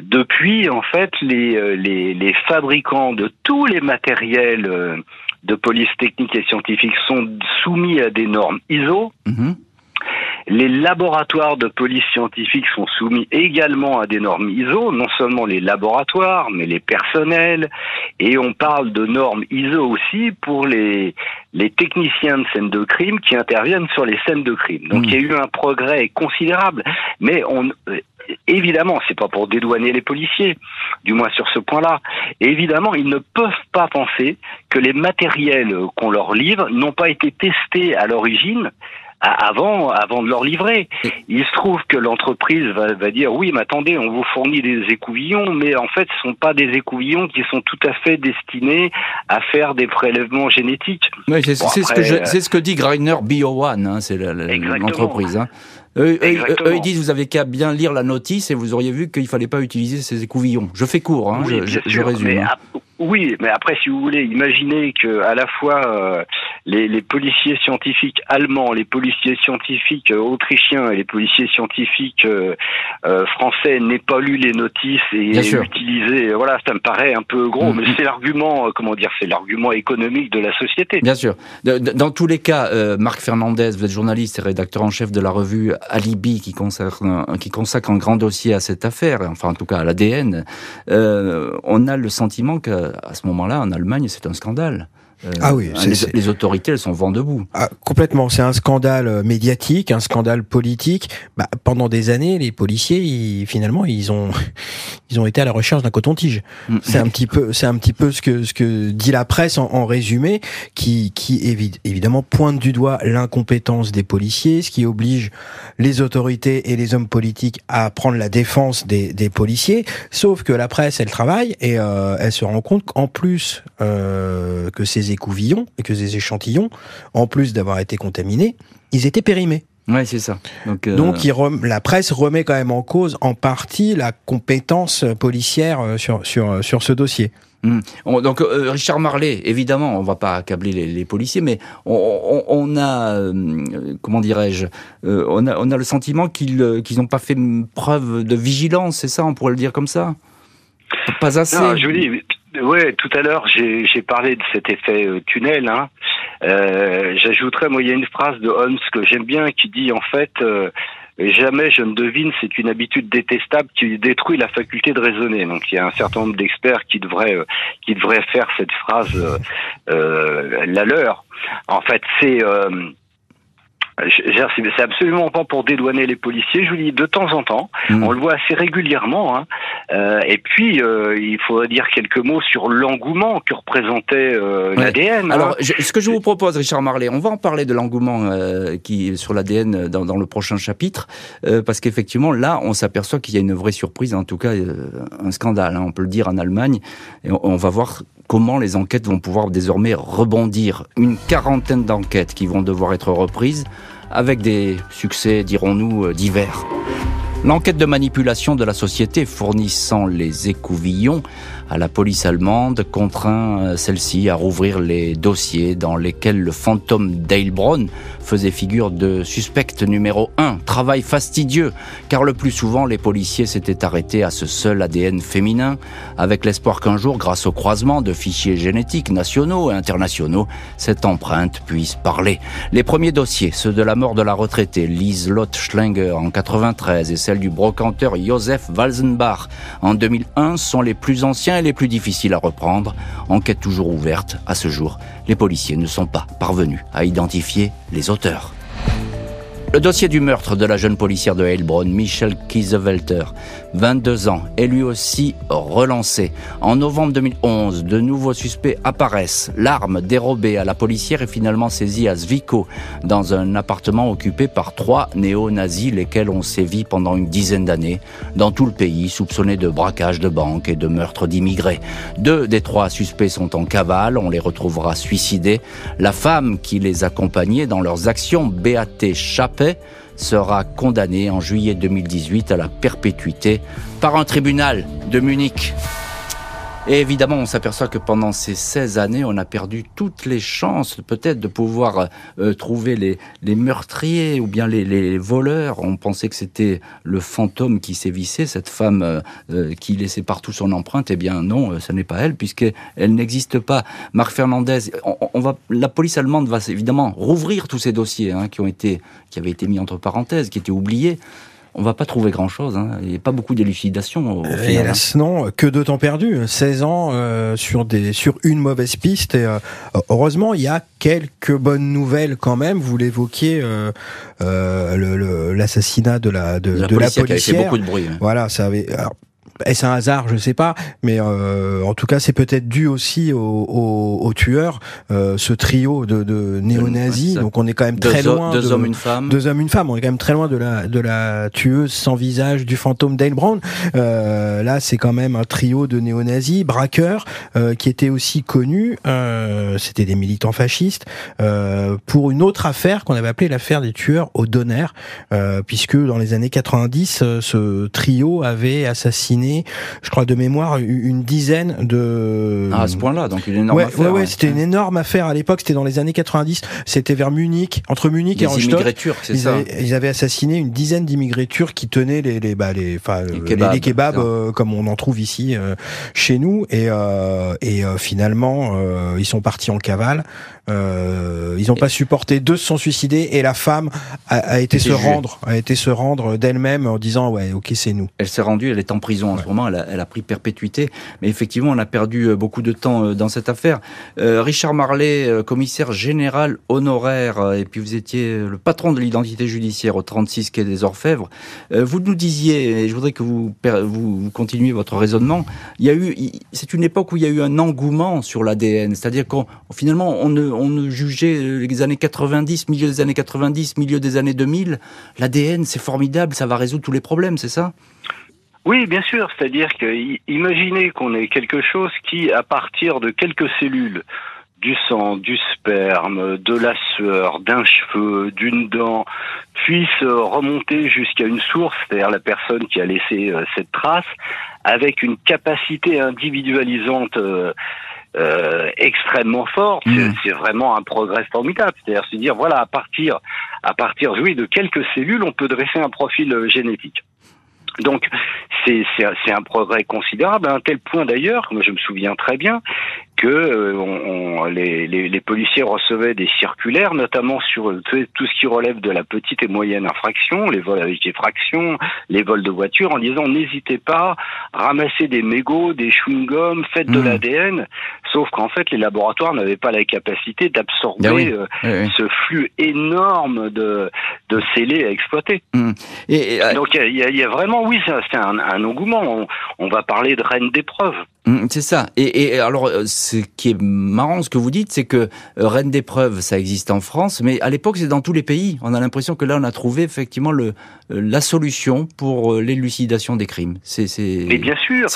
Depuis en fait les, euh, les, les fabricants de tous les matériels euh, de police technique et scientifique sont soumis à des normes ISO. Mhm. Les laboratoires de police scientifique sont soumis également à des normes ISO, non seulement les laboratoires, mais les personnels. Et on parle de normes ISO aussi pour les, les techniciens de scènes de crime qui interviennent sur les scènes de crime. Donc mmh. il y a eu un progrès considérable, mais on, évidemment, c'est pas pour dédouaner les policiers, du moins sur ce point-là. évidemment, ils ne peuvent pas penser que les matériels qu'on leur livre n'ont pas été testés à l'origine avant, avant de leur livrer. Il se trouve que l'entreprise va, va, dire oui, mais attendez, on vous fournit des écouvillons, mais en fait, ce sont pas des écouvillons qui sont tout à fait destinés à faire des prélèvements génétiques. Oui, c'est ce, que euh, ce que dit Greiner Bio One, hein, c'est l'entreprise. Hein. Eux, ils disent vous avez qu'à bien lire la notice et vous auriez vu qu'il fallait pas utiliser ces écouvillons. Je fais court, hein, je, je, résume. Hein. Oui, mais après, si vous voulez, imaginez que à la fois euh, les, les, policiers scientifiques allemands, les policiers scientifiques euh, autrichiens et les policiers scientifiques euh, français n'aient pas lu les notices et utilisé. Voilà, ça me paraît un peu gros, mm, mais mm. c'est l'argument, comment dire, c'est l'argument économique de la société. Bien sûr. Dans tous les cas, Marc Fernandez, vous êtes journaliste et rédacteur en chef de la revue Alibi, qui consacre, qui consacre un grand dossier à cette affaire, enfin en tout cas à l'ADN. on a le sentiment que à ce moment-là, en Allemagne, c'est un scandale. Euh, ah oui, les, autorités, elles sont vent debout. Ah, complètement. C'est un scandale euh, médiatique, un scandale politique. Bah, pendant des années, les policiers, ils, finalement, ils ont, ils ont été à la recherche d'un coton-tige. Mm. C'est un petit peu, c'est un petit peu ce que ce que dit la presse en, résumé, qui qui évidemment pointe du doigt l'incompétence des policiers, ce qui oblige les autorités et les hommes politiques à prendre la défense des, des policiers. Sauf que la presse, elle travaille et euh, elle se rend compte qu'en plus euh, que ces écouvillons et que ces échantillons, en plus d'avoir été contaminés, ils étaient périmés. Ouais, c'est ça. Donc, euh... Donc la presse remet quand même en cause, en partie, la compétence policière euh, sur, sur, euh, sur ce dossier. Hum. donc euh, Richard Marley, évidemment, on va pas accabler les, les policiers, mais on, on, a, comment dirais-je, on, a, on a le sentiment qu'ils qu'ils n'ont pas fait preuve de vigilance, c'est ça, on pourrait le dire comme ça? Pas assez. Non, je vous dis, Ouais, tout à l'heure, j'ai parlé de cet effet euh, tunnel. Hein. Euh, J'ajouterais, moi, il y a une phrase de Holmes que j'aime bien qui dit, en fait, euh, jamais je ne devine, c'est une habitude détestable qui détruit la faculté de raisonner. Donc il y a un certain nombre d'experts qui devraient euh, qui devraient faire cette phrase euh, euh la leur. En fait, c'est c'est absolument pas pour dédouaner les policiers. Je vous dis de temps en temps, hmm. on le voit assez régulièrement. Hein. Euh, et puis, euh, il faudrait dire quelques mots sur l'engouement que représentait euh, l'ADN. Hein. Alors, ce que je vous propose, Richard Marley, on va en parler de l'engouement euh, qui sur l'ADN dans, dans, le prochain chapitre, euh, parce qu'effectivement, là, on s'aperçoit qu'il y a une vraie surprise, en tout cas, un scandale. Hein, on peut le dire en Allemagne. Et on, on va voir comment les enquêtes vont pouvoir désormais rebondir. Une quarantaine d'enquêtes qui vont devoir être reprises avec des succès, dirons-nous, euh, divers. L'enquête de manipulation de la société fournissant les écouvillons à la police allemande contraint euh, celle-ci à rouvrir les dossiers dans lesquels le fantôme Brown faisait figure de suspect numéro 1. Travail fastidieux, car le plus souvent les policiers s'étaient arrêtés à ce seul ADN féminin, avec l'espoir qu'un jour, grâce au croisement de fichiers génétiques nationaux et internationaux, cette empreinte puisse parler. Les premiers dossiers, ceux de la mort de la retraitée Lise Lotte Schlinger en 93 et celle du brocanteur Joseph Walzenbach en 2001, sont les plus anciens les plus difficiles à reprendre. Enquête toujours ouverte. À ce jour, les policiers ne sont pas parvenus à identifier les auteurs. Le dossier du meurtre de la jeune policière de Heilbronn, Michelle Kiesevelter, 22 ans, est lui aussi relancé. En novembre 2011, de nouveaux suspects apparaissent. L'arme dérobée à la policière est finalement saisie à Zwickau, dans un appartement occupé par trois néo-nazis, lesquels ont sévi pendant une dizaine d'années dans tout le pays, soupçonnés de braquage de banques et de meurtre d'immigrés. Deux des trois suspects sont en cavale, on les retrouvera suicidés. La femme qui les accompagnait dans leurs actions, Beate Chap sera condamné en juillet 2018 à la perpétuité par un tribunal de Munich. Et évidemment, on s'aperçoit que pendant ces 16 années, on a perdu toutes les chances peut-être de pouvoir euh, trouver les, les, meurtriers ou bien les, voleurs. On pensait que c'était le fantôme qui sévissait, cette femme euh, euh, qui laissait partout son empreinte. Eh bien non, ce n'est pas elle, puisqu'elle n'existe pas. Marc Fernandez, la police allemande va évidemment rouvrir tous ces dossiers hein, qui, ont été, qui avaient été mis entre parenthèses, qui étaient oubliés on va pas trouver grand chose. Hein. Il n'y a pas beaucoup d'élucidation. Final, hein. non, que de temps perdu. 16 ans euh, sur des sur une mauvaise piste. Et euh, heureusement, il y a quelques bonnes nouvelles quand même. Vous l'évoquiez, euh, euh l'assassinat de la de, la, policière, Qui fait beaucoup de bruit. Voilà, ça avait. Est-ce un hasard Je sais pas, mais euh, en tout cas, c'est peut-être dû aussi aux au, au tueurs, euh, ce trio de, de néo-nazis. Donc, on est quand même très loin. Deux hommes, une femme. Deux hommes, une femme. On est quand même très loin de la de la tueuse sans visage du fantôme Dale Brown. Euh, là, c'est quand même un trio de néo-nazis, braqueurs, euh, qui étaient aussi connus. Euh, C'était des militants fascistes euh, pour une autre affaire qu'on avait appelée l'affaire des tueurs au Donner, puisque dans les années 90, ce trio avait assassiné je crois de mémoire, une dizaine de. Ah, à ce point-là, donc une énorme affaire. Ouais, ouais, c'était une énorme affaire à l'époque. C'était dans les années 90. C'était vers Munich, entre Munich et Rostock. c'est ça. ils avaient assassiné une dizaine d'immigrés turcs qui tenaient les les bah, les, enfin, les kebabs, euh, comme on en trouve ici euh, chez nous. Et euh, et finalement, ils sont partis en cavale. Euh, ils n'ont pas supporté, deux se sont suicidés et la femme a, été se rendre, a été se rendre d'elle-même en disant ouais ok c'est nous. Elle s'est rendue, elle est en prison en ce moment, elle a, elle a, pris perpétuité, mais effectivement on a perdu euh, beaucoup de temps euh, dans cette affaire. Euh, Richard Marlet, commissaire général honoraire, et puis vous étiez le patron de l'identité judiciaire au 36 quai des Orfèvres. vous nous disiez, et je voudrais que vous, vous, continuiez votre raisonnement, il y a eu, c'est une époque où il y a eu un engouement sur l'ADN, c'est-à-dire qu'on finalement on ne on jugeait les années 90, milieu des années 90, milieu des années 2000. L'ADN, c'est formidable, ça va résoudre tous les problèmes, c'est ça? Oui, bien sûr. C'est-à-dire que imaginez qu'on ait quelque chose qui, à partir de quelques cellules, du sang, du sperme, de la sueur, d'un cheveu, d'une dent, puisse remonter jusqu'à une source, c'est-à-dire la personne qui a laissé euh, cette trace, avec une capacité individualisante euh, extrêmement forte. Mm. C'est vraiment un progrès formidable. C'est-à-dire se dire voilà à partir à partir oui de quelques cellules on peut dresser un profil euh, génétique. Donc c'est un progrès considérable à un tel point d'ailleurs, je me souviens très bien que euh, on, les, les, les, policiers recevaient des circulaires, notamment sur tout ce qui relève de la petite et moyenne infraction, les vols avec effraction, les vols de voitures, en disant n'hésitez pas, ramassez des mégots, des chewing-gums, faites de mmh. l'ADN. Sauf qu'en fait, les laboratoires n'avaient pas la capacité d'absorber ah euh, ce flux énorme de, de scellés à exploiter. Mmh. Et, Donc il y, y, a vraiment, oui, c'est un, un engouement. On, on va parler de reine d'épreuve. Mmh, c'est ça. Et, et, alors, euh, ce qui est marrant, ce que vous dites, c'est que euh, reine d'épreuve, ça existe en France, mais à l'époque, c'est dans tous les pays. On a l'impression que là, on a trouvé effectivement le, euh, la solution pour l'élucidation des crimes. C'est, mais bien sûr.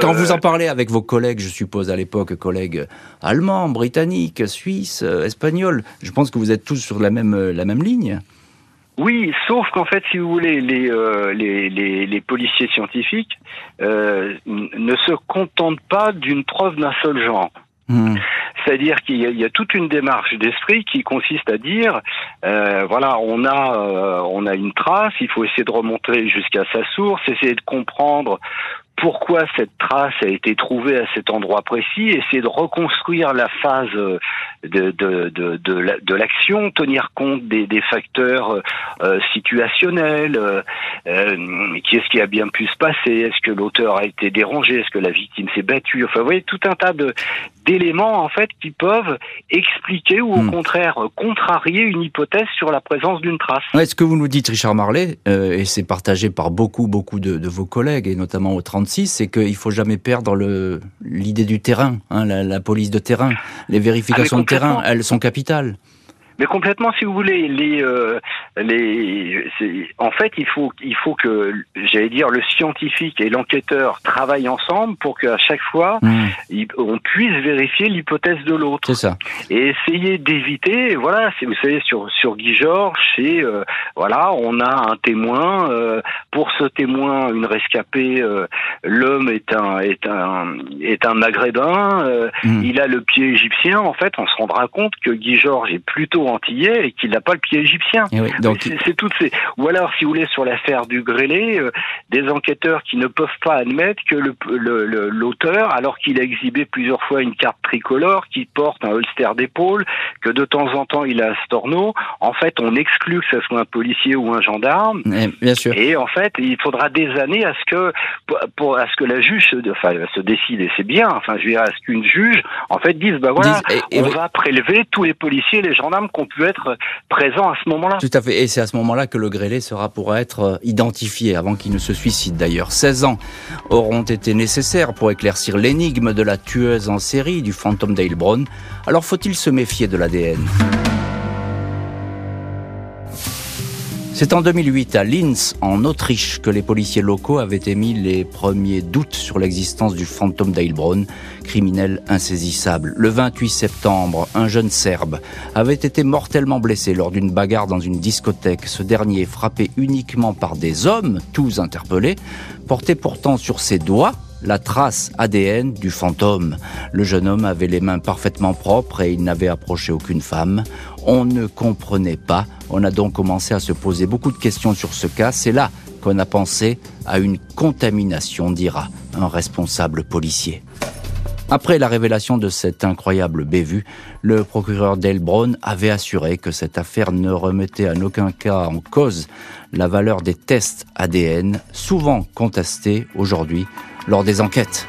quand vous en parlez avec vos collègues, je suppose à l'époque, collègues allemands, britanniques, suisses, espagnols, je pense que vous êtes tous sur la même, la même ligne. Oui, sauf qu'en fait, si vous voulez, les, euh, les, les, les, policiers scientifiques euh, ne se contentent pas d'une preuve d'un seul genre. Hmm. C'est-à-dire qu'il y, a toute une démarche d'esprit qui consiste à dire, euh, voilà, on a, euh, on a une trace, il faut essayer de remonter jusqu'à sa source, essayer de comprendre pourquoi cette trace a été trouvée à cet endroit précis, essayer de reconstruire la phase de, de, de, de, l'action, tenir compte des, des facteurs euh, situationnels, euh, euh, qu'est-ce qui a bien pu se passer, est-ce que l'auteur a été dérangé, est-ce que la victime s'est battue, enfin vous voyez tout un tas d'éléments en fait qui peuvent expliquer ou au hmm. contraire contrarier une hypothèse sur la présence d'une trace. Ouais, ce que vous nous dites Richard Marlet, euh, et c'est partagé par beaucoup beaucoup de, de, vos collègues et notamment au 36, c'est qu'il faut jamais perdre l'idée du terrain, hein, la, la, police de terrain, les vérifications ah, de terrain, elles sont capitales. Mais complètement, si vous voulez, les, euh, les, en fait, il faut, il faut que, j'allais dire, le scientifique et l'enquêteur travaillent ensemble pour qu'à chaque fois, mmh. on puisse vérifier l'hypothèse de l'autre. C'est ça. Et essayer d'éviter, voilà, vous savez, sur sur Guy Georges, c'est, euh, voilà, on a un témoin. Euh, pour ce témoin, une rescapée, euh, l'homme est un est un est un maghrébin. Mmh. Il a le pied égyptien. En fait, on se rendra compte que Guy Georges est plutôt antillais et qu'il n'a pas le pied égyptien. Eh donc c'est toutes ces. Ou alors, si vous voulez, sur l'affaire du grêlé, euh, des enquêteurs qui ne peuvent pas admettre que l'auteur, le, alors qu'il a exhibé plusieurs fois une carte tricolore, qui porte un holster d'épaule, que de temps en temps il a un storno, en fait, on exclut que ce soit un policier ou un gendarme. Eh, bien sûr. Et en fait, il faudra des années à ce que pour, à ce que la juge se, enfin, se décide. Et c'est bien. Enfin, je dirais à ce qu'une juge, en fait, dise, bah voilà, on va prélever tous les policiers et les gendarmes qu'on peut être présent à ce moment-là. Tout à fait. Et c'est à ce moment-là que le grêlé sera pour être euh, identifié, avant qu'il ne se suicide d'ailleurs. 16 ans auront été nécessaires pour éclaircir l'énigme de la tueuse en série du fantôme d'Ailbronn. Alors faut-il se méfier de l'ADN C'est en 2008 à Linz, en Autriche, que les policiers locaux avaient émis les premiers doutes sur l'existence du fantôme d'Heilbronn, criminel insaisissable. Le 28 septembre, un jeune Serbe avait été mortellement blessé lors d'une bagarre dans une discothèque. Ce dernier, frappé uniquement par des hommes, tous interpellés, portait pourtant sur ses doigts la trace ADN du fantôme. Le jeune homme avait les mains parfaitement propres et il n'avait approché aucune femme. On ne comprenait pas. On a donc commencé à se poser beaucoup de questions sur ce cas. C'est là qu'on a pensé à une contamination, dira un responsable policier. Après la révélation de cette incroyable bévue, le procureur Delbron avait assuré que cette affaire ne remettait en aucun cas en cause la valeur des tests ADN, souvent contestés aujourd'hui lors des enquêtes.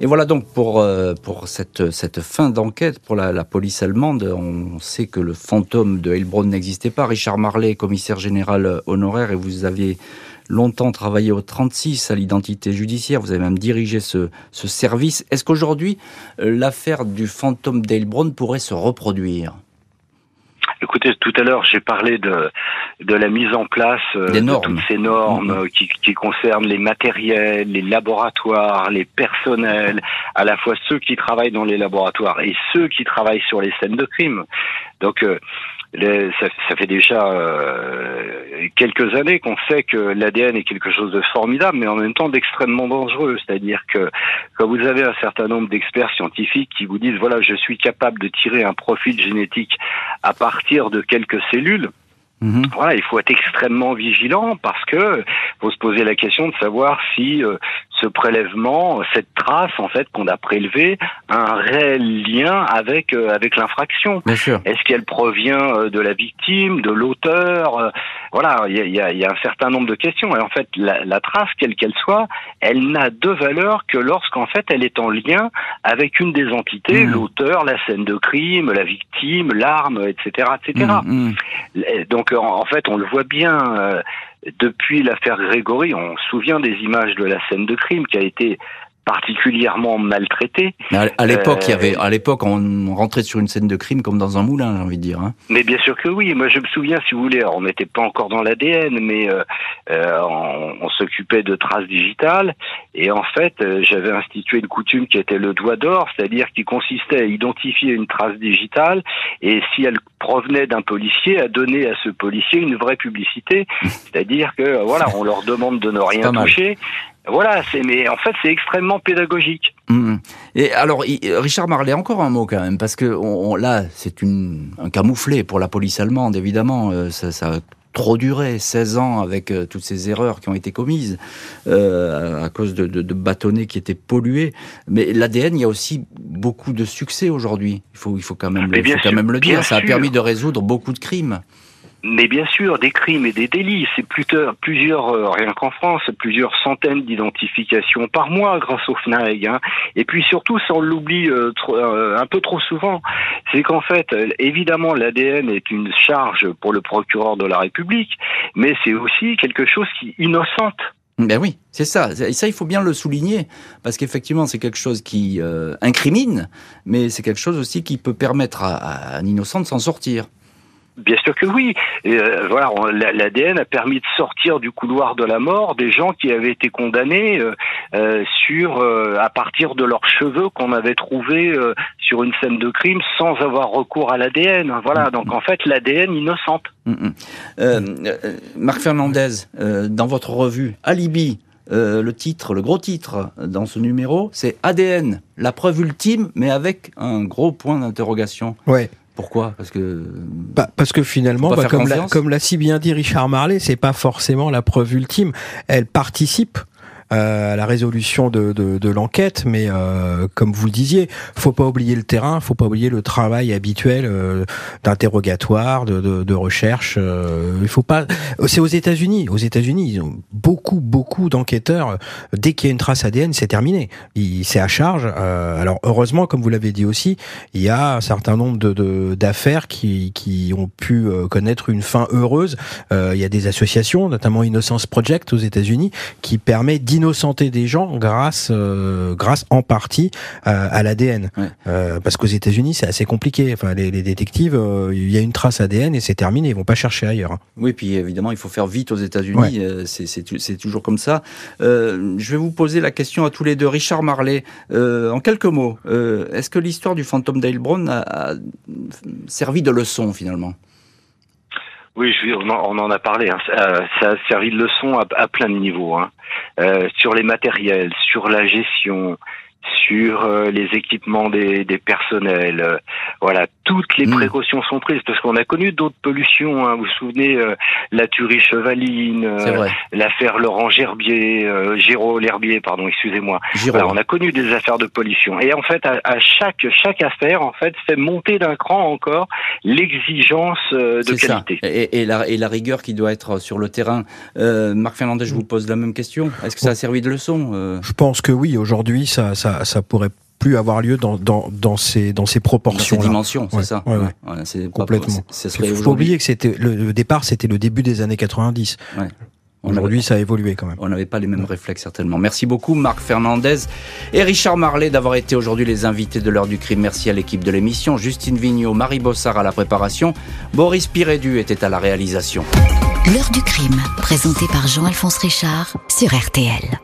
Et voilà donc pour, euh, pour cette, cette fin d'enquête pour la, police allemande. On sait que le fantôme de Heilbronn n'existait pas. Richard Marley, commissaire général honoraire, et vous aviez longtemps travaillé au 36 à l'identité judiciaire. Vous avez même dirigé ce, ce service. Est-ce qu'aujourd'hui, euh, l'affaire du fantôme d'Heilbronn pourrait se reproduire? Écoutez, tout à l'heure, j'ai parlé de, de la mise en place euh, de toutes ces normes mm-hmm. qui, qui concernent les matériels, les laboratoires, les personnels, à la fois ceux qui travaillent dans les laboratoires et ceux qui travaillent sur les scènes de crime. Donc, euh, ça, ça, fait déjà euh, quelques années qu'on sait que l'ADN est quelque chose de formidable, mais en même temps d'extrêmement dangereux. C'est-à-dire que quand vous avez un certain nombre d'experts scientifiques qui vous disent voilà, je suis capable de tirer un profil génétique à partir de quelques cellules, Mhm. Voilà, il faut être extrêmement vigilant parce que faut se poser la question de savoir si euh, ce prélèvement, cette trace en fait qu'on a prélevée, un réel lien avec euh, avec l'infraction. Est-ce qu'elle provient euh, de la victime, de l'auteur euh, Voilà, il y a, y a, un certain nombre de questions. Et en fait, la, la trace, quelle qu'elle soit, elle n'a de valeur que lorsqu'en fait elle est en lien avec une des entités, mmh. l'auteur, la scène de crime, la victime, l'arme, etc., etc. Mmh, mmh. Donc en, fait, on le voit bien depuis l'affaire Grégory, on se souvient des images de la scène de crime qui a été particulièrement maltraité. À, l'époque, il y avait, à l'époque, on rentrait sur une scène de crime comme dans un moulin, j'ai envie de dire. Hein. Mais bien sûr que oui. Moi, je me souviens, si vous voulez, on n'était pas encore dans l'ADN, mais euh, euh, on, s'occupait de traces digitales. Et en fait, euh, j'avais institué une coutume qui était le doigt d'or, c'est-à-dire qui consistait à identifier une trace digitale et si elle provenait d'un policier, à donner à ce policier une vraie publicité. C'est-à-dire que voilà, on leur demande de ne rien toucher. Voilà, c'est mais en fait c'est extrêmement pédagogique. Mmh. Et alors Richard Marley, encore un mot quand même, parce que on, là c'est un camouflet pour la police allemande évidemment, euh, ça, ça, a trop duré, 16 ans avec euh, toutes ces erreurs qui ont été commises euh, à cause de, de, de, bâtonnets qui étaient pollués. Mais l'ADN, il y a aussi beaucoup de succès aujourd'hui. Il faut, il faut quand même, le, faut quand même le dire. Ça a permis de résoudre beaucoup de crimes. Mais bien sûr, des crimes et des délits, c'est plusieurs, euh, rien qu'en France, plusieurs centaines d'identifications par mois grâce au FNAEG. Hein. Et puis surtout, ça on l'oublie euh, euh, un peu trop souvent, c'est qu'en fait, évidemment, l'ADN est une charge pour le procureur de la République, mais c'est aussi quelque chose qui innocente. Ben oui, c'est ça. Et ça, il faut bien le souligner, parce qu'effectivement, c'est quelque chose qui incrimine, mais c'est quelque chose aussi qui peut permettre à un innocent de s'en sortir. Bien sûr que oui. Euh, voilà, l'ADN a permis de sortir du couloir de la mort des gens qui avaient été condamnés euh, euh sur euh, à partir de leurs cheveux qu'on avait trouvés sur une scène de crime sans avoir recours à l'ADN. Voilà, donc en fait l'ADN innocente. Mm, mm. Marc Fernandez, dans votre revue Alibi, le titre, le gros titre dans ce numéro, c'est ADN, la preuve ultime, mais avec un gros point d'interrogation. Ouais. Pourquoi? Parce que bah, parce que finalement, bah, comme l'a si bien dit Richard Marley, c'est pas forcément la preuve ultime. Elle participe à la résolution de, de, de l'enquête, mais euh, comme vous le disiez, faut pas oublier le terrain, faut pas oublier le travail habituel euh, d'interrogatoire, de, de, de, recherche. il faut pas. C'est aux États-Unis. Aux États-Unis, ils ont beaucoup, beaucoup d'enquêteurs. Dès qu'il y a une trace ADN, c'est terminé. C'est à charge. alors heureusement, comme vous l'avez dit aussi, il y a un certain nombre de d'affaires qui, qui ont pu connaître une fin heureuse. il y a des associations, notamment Innocence Project aux États-Unis, qui permet d'innocenter des gens grâce, euh, grâce en partie euh, à l'ADN. Euh, parce qu'aux États-Unis, c'est assez compliqué. Enfin, les, les détectives, il y a une trace ADN et c'est terminé. Ils vont pas chercher ailleurs. Oui, puis évidemment, il faut faire vite aux États-Unis. C'est toujours comme ça. je vais vous poser la question à tous les deux. Richard Marley, en quelques mots, est-ce que l'histoire du fantôme d'Ailbron a, a servi de leçon finalement? Oui, je, on, en, on en a parlé. Hein. Ça, ça, a servi de leçon à, plein de niveaux. Hein. Euh, sur les matériels, sur la gestion, sur euh, les équipements des, des personnels. Euh, voilà, toutes les hmm. précautions sont prises parce qu'on a connu d'autres pollutions. Hein. Vous vous souvenez euh, la tuerie chevaline, l'affaire Laurent Gerbier, Giraud l'Herbier, pardon, excusez-moi. on a connu des affaires de pollution. Et en fait, à, chaque chaque affaire, en fait, fait monter d'un cran encore l'exigence de qualité. Et, et, la, et la rigueur qui doit être sur le terrain. Marc Fernandez, je vous pose la même question. Est-ce que ça a servi de leçon Je pense que oui. Aujourd'hui, ça, ça ça, pourrait plus avoir lieu dans, dans, dans ces, dans ces proportions. Dans ces dimensions, c'est ça. c'est complètement. Il faut oublier que c'était le, départ, c'était le début des années 90. Aujourd'hui, ça a évolué quand même. On n'avait pas les mêmes réflexes certainement. Merci beaucoup Marc Fernandez et Richard Marlet d'avoir été aujourd'hui les invités de l'heure du crime. Merci à l'équipe de l'émission, Justine Vignot, Marie Bossard à la préparation, Boris Pirédu était à la réalisation. L'heure du crime, présenté par Jean-Alphonse Richard sur RTL.